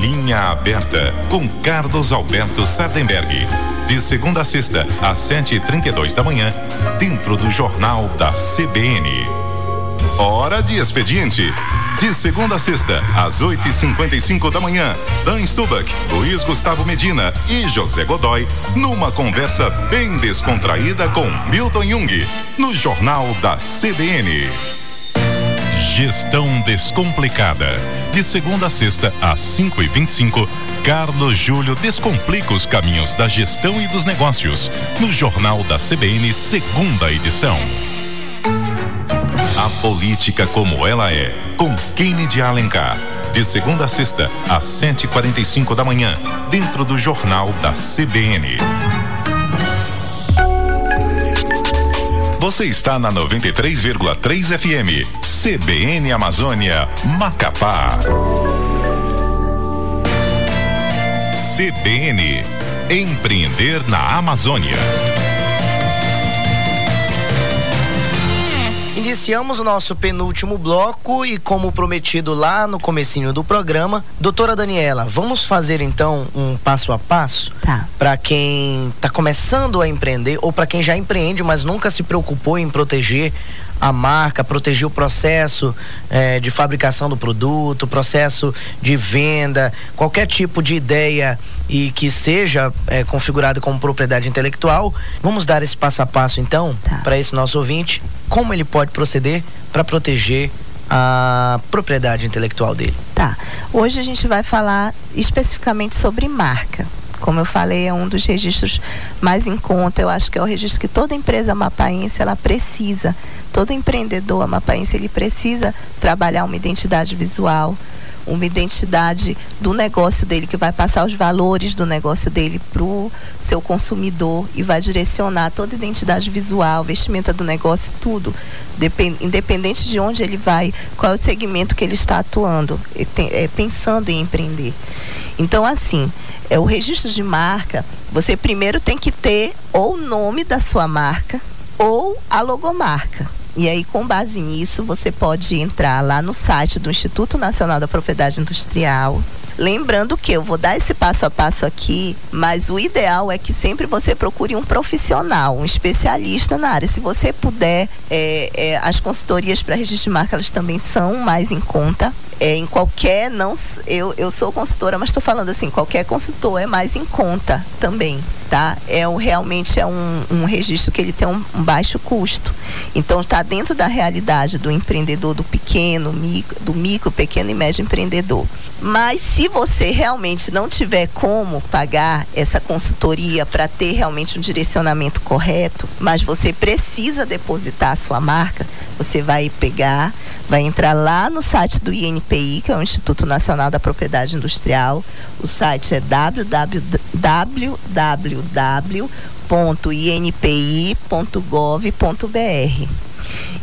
Linha aberta com Carlos Alberto Sardenberg. De segunda a sexta, às sete e trinta e dois da manhã, dentro do Jornal da CBN. Hora de expediente. De segunda a sexta, às 8 e 55 da manhã, Dan Stubach, Luiz Gustavo Medina e José Godoy, numa conversa bem descontraída com Milton Jung, no Jornal da CBN. Gestão Descomplicada. De segunda a sexta, às 5 e 25 Carlos Júlio descomplica os caminhos da gestão e dos negócios, no Jornal da CBN, segunda edição. A política como ela é, com Kennedy Alencar. De segunda a sexta, às 7h45 da manhã, dentro do Jornal da CBN. Você está na 93,3 FM, CBN Amazônia, Macapá. CBN Empreender na Amazônia. Iniciamos o nosso penúltimo bloco e como prometido lá no comecinho do programa, doutora Daniela, vamos fazer então um passo a passo Tá. para quem está começando a empreender ou para quem já empreende, mas nunca se preocupou em proteger a marca, proteger o processo eh, de fabricação do produto, processo de venda, qualquer tipo de ideia e que seja eh, configurado como propriedade intelectual. Vamos dar esse passo a passo então Tá. para esse nosso ouvinte, como ele pode proceder para proteger a propriedade intelectual dele. Tá. Hoje a gente vai falar especificamente sobre marca. Como eu falei, é um dos registros mais em conta. Eu acho que é o registro que toda empresa amapaense ela precisa. Todo empreendedor amapaense ele precisa trabalhar uma identidade visual, uma identidade do negócio dele que vai passar os valores do negócio dele para o seu consumidor e vai direcionar toda a identidade visual, vestimenta do negócio, tudo, Depen- independente de onde ele vai, qual é o segmento que ele está atuando, é, pensando em empreender. Então, assim, é o registro de marca. Você primeiro tem que ter ou o nome da sua marca ou a logomarca. E aí, com base nisso, você pode entrar lá no site do Instituto Nacional da Propriedade Industrial. Lembrando que eu vou dar esse passo a passo aqui, mas o ideal é que sempre você procure um profissional, um especialista na área. Se você puder, é, é, as consultorias para registro de marca elas também são mais em conta. É, em qualquer, não, eu, eu sou consultora, mas estou falando assim, qualquer consultor é mais em conta também, tá? É realmente é um, um registro que ele tem um, um baixo custo. Então está dentro da realidade do empreendedor, do pequeno, micro, do micro, pequeno e médio empreendedor. Mas se você realmente não tiver como pagar essa consultoria para ter realmente um direcionamento correto, mas você precisa depositar a sua marca, você vai pegar, vai entrar lá no site do INPI, que é o Instituto Nacional da Propriedade Industrial. O site é www.inpi.gov.br.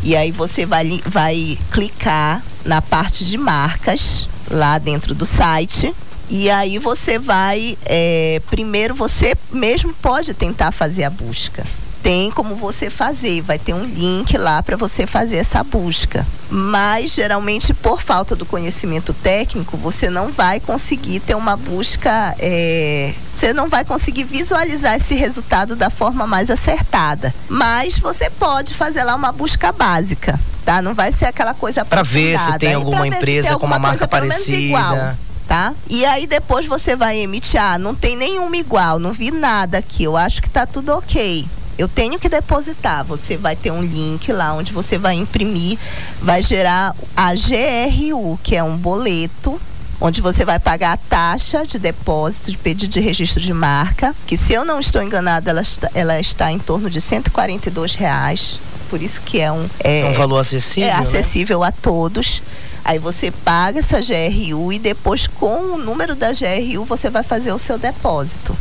E aí você vai, vai clicar na parte de marcas lá dentro do site. E aí você vai, é, primeiro você mesmo pode tentar fazer a busca. Tem como você fazer, vai ter um link lá para você fazer essa busca. Mas geralmente por falta do conhecimento técnico, você não vai conseguir ter uma busca, é, você não vai conseguir visualizar esse resultado da forma mais acertada. Mas você pode fazer lá uma busca básica, tá? Não vai ser aquela coisa Pra ver se tem alguma empresa tem com uma alguma marca parecida. tá? E aí depois você vai emitir, ah, não tem nenhuma igual, não vi nada aqui, eu acho que tá tudo ok. Eu tenho que depositar. Você vai ter um link lá onde você vai imprimir, vai gerar a GRU, que é um boleto onde você vai pagar a taxa de depósito de pedido de registro de marca, que se eu não estou enganada, ela está, ela está em torno de 142 reais. Por isso que é um É um valor acessível, é né? acessível a todos. Aí você paga essa GRU e depois com o número da GRU você vai fazer o seu depósito.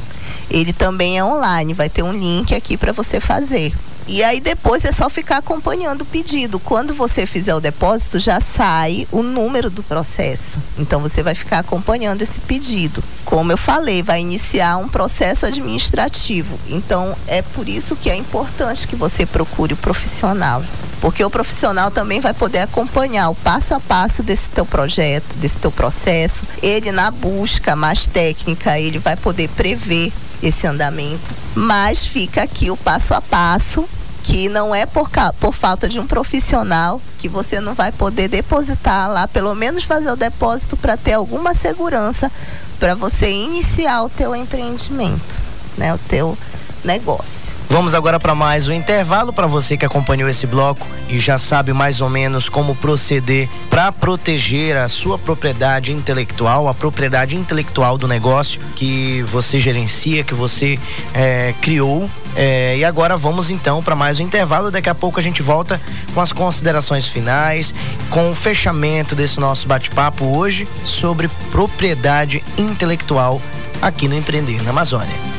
Ele também é online, vai ter um link aqui para você fazer. E aí depois é só ficar acompanhando o pedido. Quando você fizer o depósito, já sai o número do processo. Então você vai ficar acompanhando esse pedido. Como eu falei, vai iniciar um processo administrativo. Então é por isso que é importante que você procure o profissional. Porque o profissional também vai poder acompanhar o passo a passo desse teu projeto, desse teu processo. Ele na busca mais técnica, ele vai poder prever esse andamento. Mas fica aqui o passo a passo que não é por, por falta de um profissional que você não vai poder depositar lá, pelo menos fazer o depósito para ter alguma segurança para você iniciar o teu empreendimento, né, o teu negócio. Vamos agora para mais um intervalo para você que acompanhou esse bloco e já sabe mais ou menos como proceder para proteger a sua propriedade intelectual, a propriedade intelectual do negócio que você gerencia, que você eh, criou. Eh, e agora vamos então para mais um intervalo. Daqui a pouco a gente volta com as considerações finais, com o fechamento desse nosso bate-papo hoje sobre propriedade intelectual aqui no Empreender na Amazônia.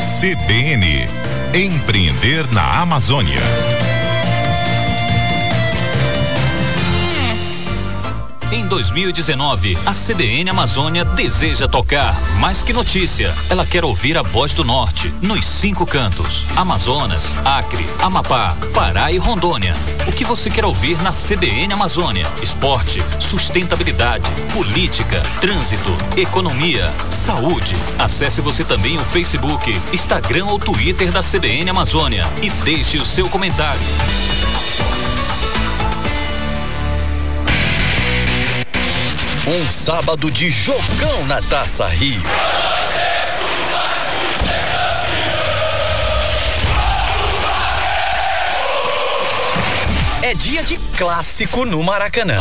CBN Empreender na Amazônia. 2019, a CBN Amazônia deseja tocar mais que notícia. Ela quer ouvir a voz do norte, nos cinco cantos: Amazonas, Acre, Amapá, Pará e Rondônia. O que você quer ouvir na CBN Amazônia? Esporte, sustentabilidade, política, trânsito, economia, saúde. Acesse você também o Facebook, Instagram ou Twitter da CBN Amazônia e deixe o seu comentário. Um sábado de jogão na Taça Rio. É dia de clássico no Maracanã.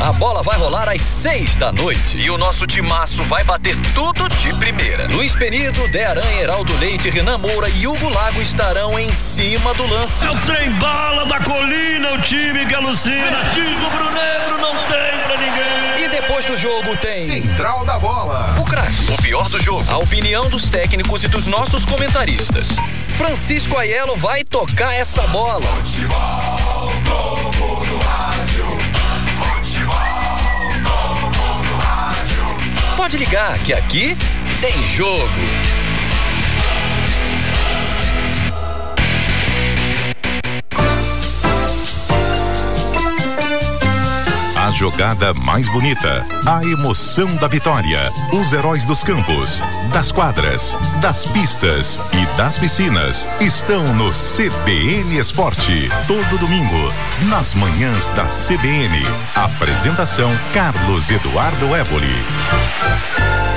A bola vai rolar às seis da noite e o nosso timaço vai bater tudo de primeira. Luiz Penido, De Aranha, Heraldo Leite, Renan Moura e Hugo Lago estarão em cima do lance. É o trem bala da colina, o time que alucina. Chico Brunegro não tem pra ninguém. E depois do jogo tem. Central da Bola. O craque, o pior do jogo. A opinião dos técnicos e dos nossos comentaristas. Francisco Aiello vai tocar essa bola. Futebol Pode ligar que aqui tem jogo. Jogada mais bonita, a emoção da vitória, os heróis dos campos, das quadras, das pistas e das piscinas estão no CBN Esporte. Todo domingo, nas manhãs da CBN. Apresentação Carlos Eduardo Évoli.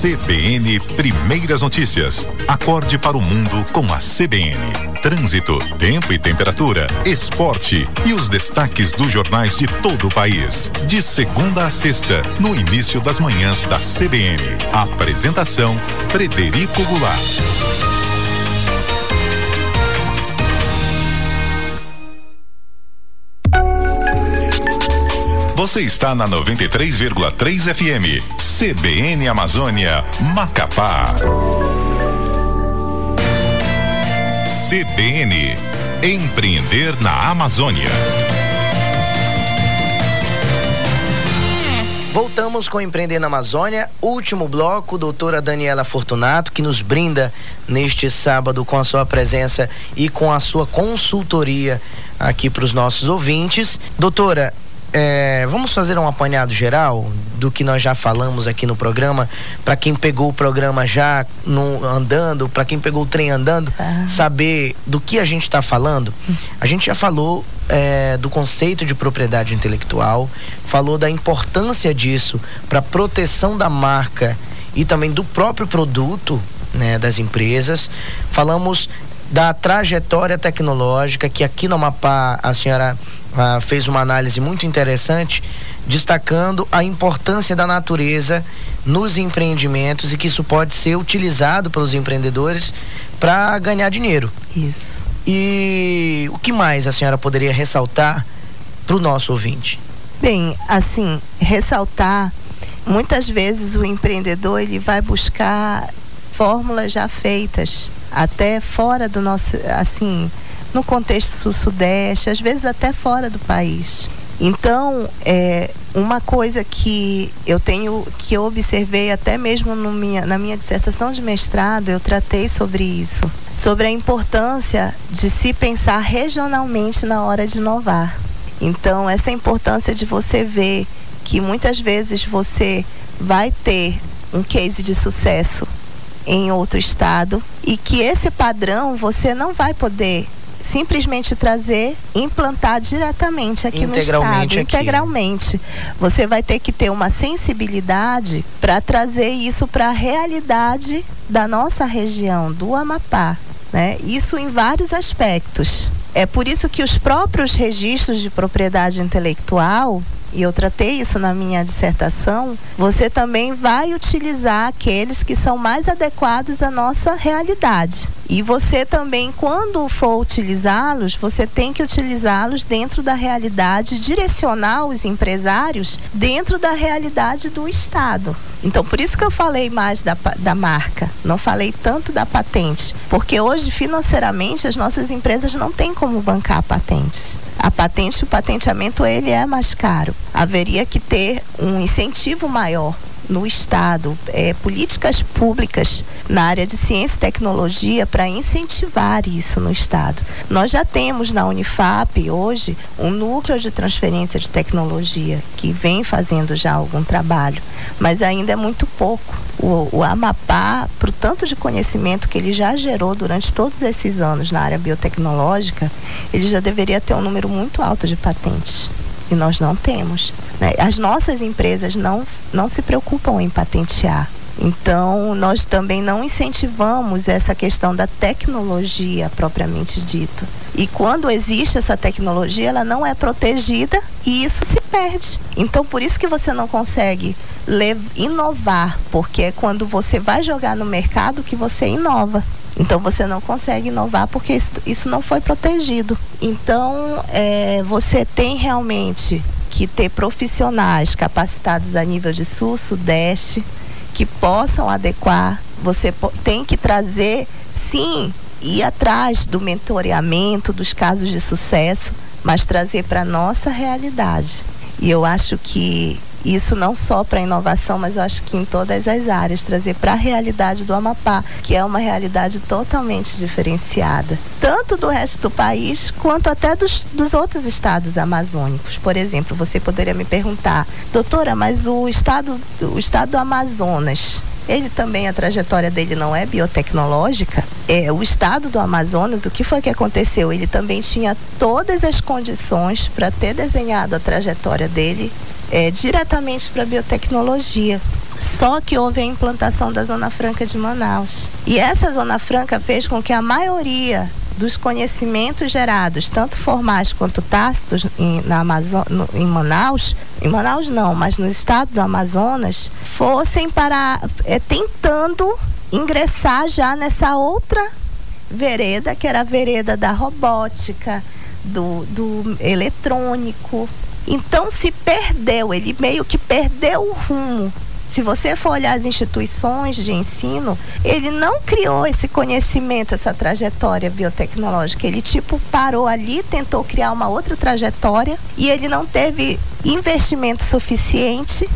CBN Primeiras Notícias. Acorde para o mundo com a CBN. Trânsito, tempo e temperatura, esporte e os destaques dos jornais de todo o país. De segunda a sexta, no início das manhãs da CBN. Apresentação Frederico Goulart. Você está na 93,3 FM. CBN Amazônia, Macapá. CBN. Empreender na Amazônia. Voltamos com Empreender na Amazônia, último bloco, doutora Daniela Fortunato, que nos brinda neste sábado com a sua presença e com a sua consultoria aqui para os nossos ouvintes. Doutora, é, vamos fazer um apanhado geral do que nós já falamos aqui no programa, para quem pegou o programa já no, andando, para quem pegou o trem andando, saber do que a gente está falando. A gente já falou é, do conceito de propriedade intelectual, falou da importância disso para proteção da marca e também do próprio produto né, das empresas. Falamos da trajetória tecnológica que aqui no Amapá a senhora ah, fez uma análise muito interessante destacando a importância da natureza nos empreendimentos e que isso pode ser utilizado pelos empreendedores para ganhar dinheiro. Isso. E o que mais a senhora poderia ressaltar para o nosso ouvinte? Bem, assim, ressaltar, muitas vezes o empreendedor ele vai buscar fórmulas já feitas, até fora do nosso, assim, no contexto sul-sudeste, às vezes até fora do país. Então, é uma coisa que eu tenho, que eu observei até mesmo minha, na minha dissertação de mestrado, eu tratei sobre isso, sobre a importância de se pensar regionalmente na hora de inovar. Então, essa importância de você ver que muitas vezes você vai ter um case de sucesso em outro estado e que esse padrão você não vai poder simplesmente trazer, implantar diretamente aqui no estado, Integralmente aqui. integralmente. Você vai ter que ter uma sensibilidade para trazer isso para a realidade da nossa região, do Amapá, né? Isso em vários aspectos. É por isso que os próprios registros de propriedade intelectual e eu tratei isso na minha dissertação, você também vai utilizar aqueles que são mais adequados à nossa realidade. E você também, quando for utilizá-los, você tem que utilizá-los dentro da realidade, direcionar os empresários dentro da realidade do Estado. Então, por isso que eu falei mais da, da marca, não falei tanto da patente, porque hoje, financeiramente, as nossas empresas não têm como bancar patentes. A patente, o patenteamento, ele é mais caro. Haveria que ter um incentivo maior no Estado, é, políticas públicas na área de ciência e tecnologia para incentivar isso no Estado. Nós já temos na Unifap hoje um núcleo de transferência de tecnologia que vem fazendo já algum trabalho, mas ainda é muito pouco. O, o Amapá, para o tanto de conhecimento que ele já gerou durante todos esses anos na área biotecnológica, ele já deveria ter um número muito alto de patentes e nós não temos. Né? As nossas empresas não, não se preocupam em patentear. Então, nós também não incentivamos essa questão da tecnologia propriamente dita. E quando existe essa tecnologia, ela não é protegida e isso se perde. Então, por isso que você não consegue inovar, porque é quando você vai jogar no mercado que você inova. Então você não consegue inovar porque isso, isso não foi protegido. Então é, você tem realmente que ter profissionais capacitados a nível de sul, sudeste, que possam adequar. Você tem que trazer, sim, ir atrás do mentoreamento, dos casos de sucesso, mas trazer para a nossa realidade. E eu acho que isso não só para inovação, mas eu acho que em todas as áreas, trazer para a realidade do Amapá, que é uma realidade totalmente diferenciada, tanto do resto do país quanto até dos, dos outros estados amazônicos. Por exemplo, você poderia me perguntar, doutora, mas o estado, o estado do Amazonas, ele também, a trajetória dele não é biotecnológica. É, o estado do Amazonas, o que foi que aconteceu? Ele também tinha todas as condições para ter desenhado a trajetória dele é, diretamente para biotecnologia. Só que houve a implantação da Zona Franca de Manaus. E essa Zona Franca fez com que a maioria dos conhecimentos gerados, tanto formais quanto tácitos, em, na Amazon, no, em Manaus, em Manaus não, mas no estado do Amazonas, fossem para é, tentando ingressar já nessa outra vereda, que era a vereda da robótica, do, do eletrônico, então se perdeu, ele meio que perdeu o rumo. Se você for olhar as instituições de ensino, ele não criou esse conhecimento, essa trajetória biotecnológica. Ele tipo parou ali, tentou criar uma outra trajetória e ele não teve investimento suficiente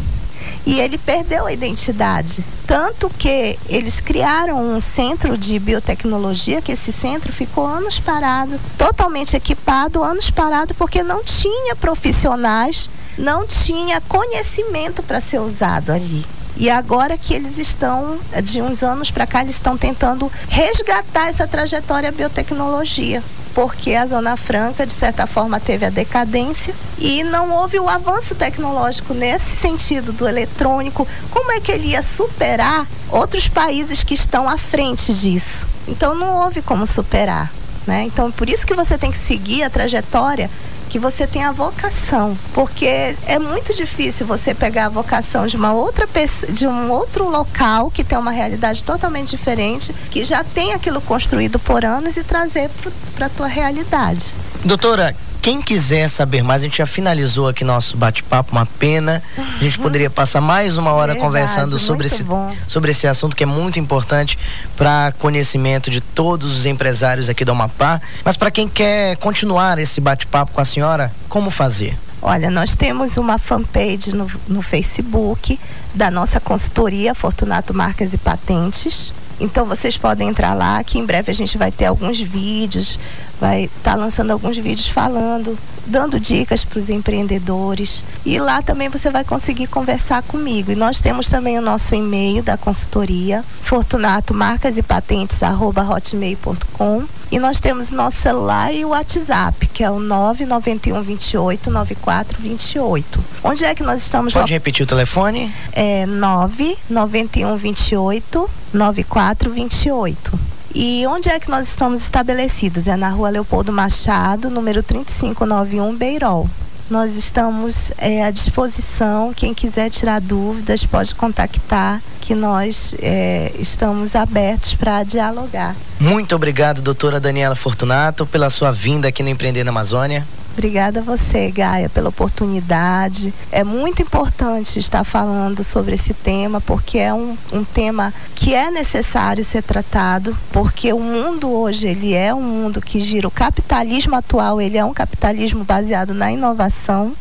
e ele perdeu a identidade. Tanto que eles criaram um centro de biotecnologia, que esse centro ficou anos parado, totalmente equipado, anos parado, porque não tinha profissionais, não tinha conhecimento para ser usado ali. E agora que eles estão, de uns anos para cá, eles estão tentando resgatar essa trajetória biotecnologia porque a Zona Franca, de certa forma, teve a decadência e não houve o avanço tecnológico nesse sentido do eletrônico. Como é que ele ia superar outros países que estão à frente disso? Então, não houve como superar. Né? Então, por isso que você tem que seguir a trajetória que você tem a vocação, porque é muito difícil você pegar a vocação de uma outra de um outro local que tem uma realidade totalmente diferente, que já tem aquilo construído por anos e trazer para a tua realidade. Doutora, quem quiser saber mais, a gente já finalizou aqui nosso bate-papo, uma pena. A gente poderia passar mais uma hora Verdade, conversando sobre esse, sobre esse assunto que é muito importante para conhecimento de todos os empresários aqui do Amapá. Mas para quem quer continuar esse bate-papo com a senhora, como fazer? Olha, nós temos uma fanpage no, no Facebook da nossa consultoria Fortunato Marcas e Patentes. Então vocês podem entrar lá, que em breve a gente vai ter alguns vídeos, vai estar tá lançando alguns vídeos falando, dando dicas para os empreendedores. E lá também você vai conseguir conversar comigo. E nós temos também o nosso e-mail da consultoria, fortunato marcas e patentes hotmail.com. E nós temos nosso celular e o WhatsApp, que é o 991 28 94 28. Onde é que nós estamos? Pode repetir o telefone? É 991 28 94 28. E onde é que nós estamos estabelecidos? É na rua Leopoldo Machado, número 3591, Beirol. Nós estamos é, à disposição. Quem quiser tirar dúvidas pode contactar, que nós é, estamos abertos para dialogar. Muito obrigado, doutora Daniela Fortunato, pela sua vinda aqui no Empreender na Amazônia. Obrigada a você, Gaia, pela oportunidade. É muito importante estar falando sobre esse tema, porque é um, um tema que é necessário ser tratado, porque o mundo hoje ele é um mundo que gira. O capitalismo atual ele é um capitalismo baseado na inovação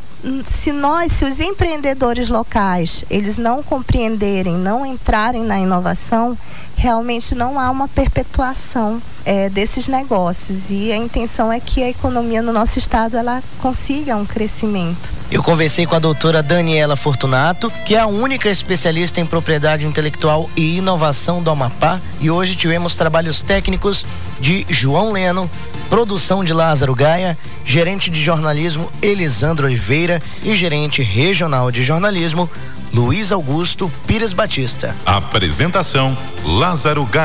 se nós, se os empreendedores locais, eles não compreenderem, não entrarem na inovação, realmente não há uma perpetuação é, desses negócios e a intenção é que a economia no nosso estado ela consiga um crescimento. Eu conversei com a doutora Daniela Fortunato, que é a única especialista em propriedade intelectual e inovação do Amapá, e hoje tivemos trabalhos técnicos de João Leno, produção de Lázaro Gaia, gerente de jornalismo Elisandro Oliveira e gerente regional de jornalismo Luiz Augusto Pires Batista. Apresentação Lázaro Gaia.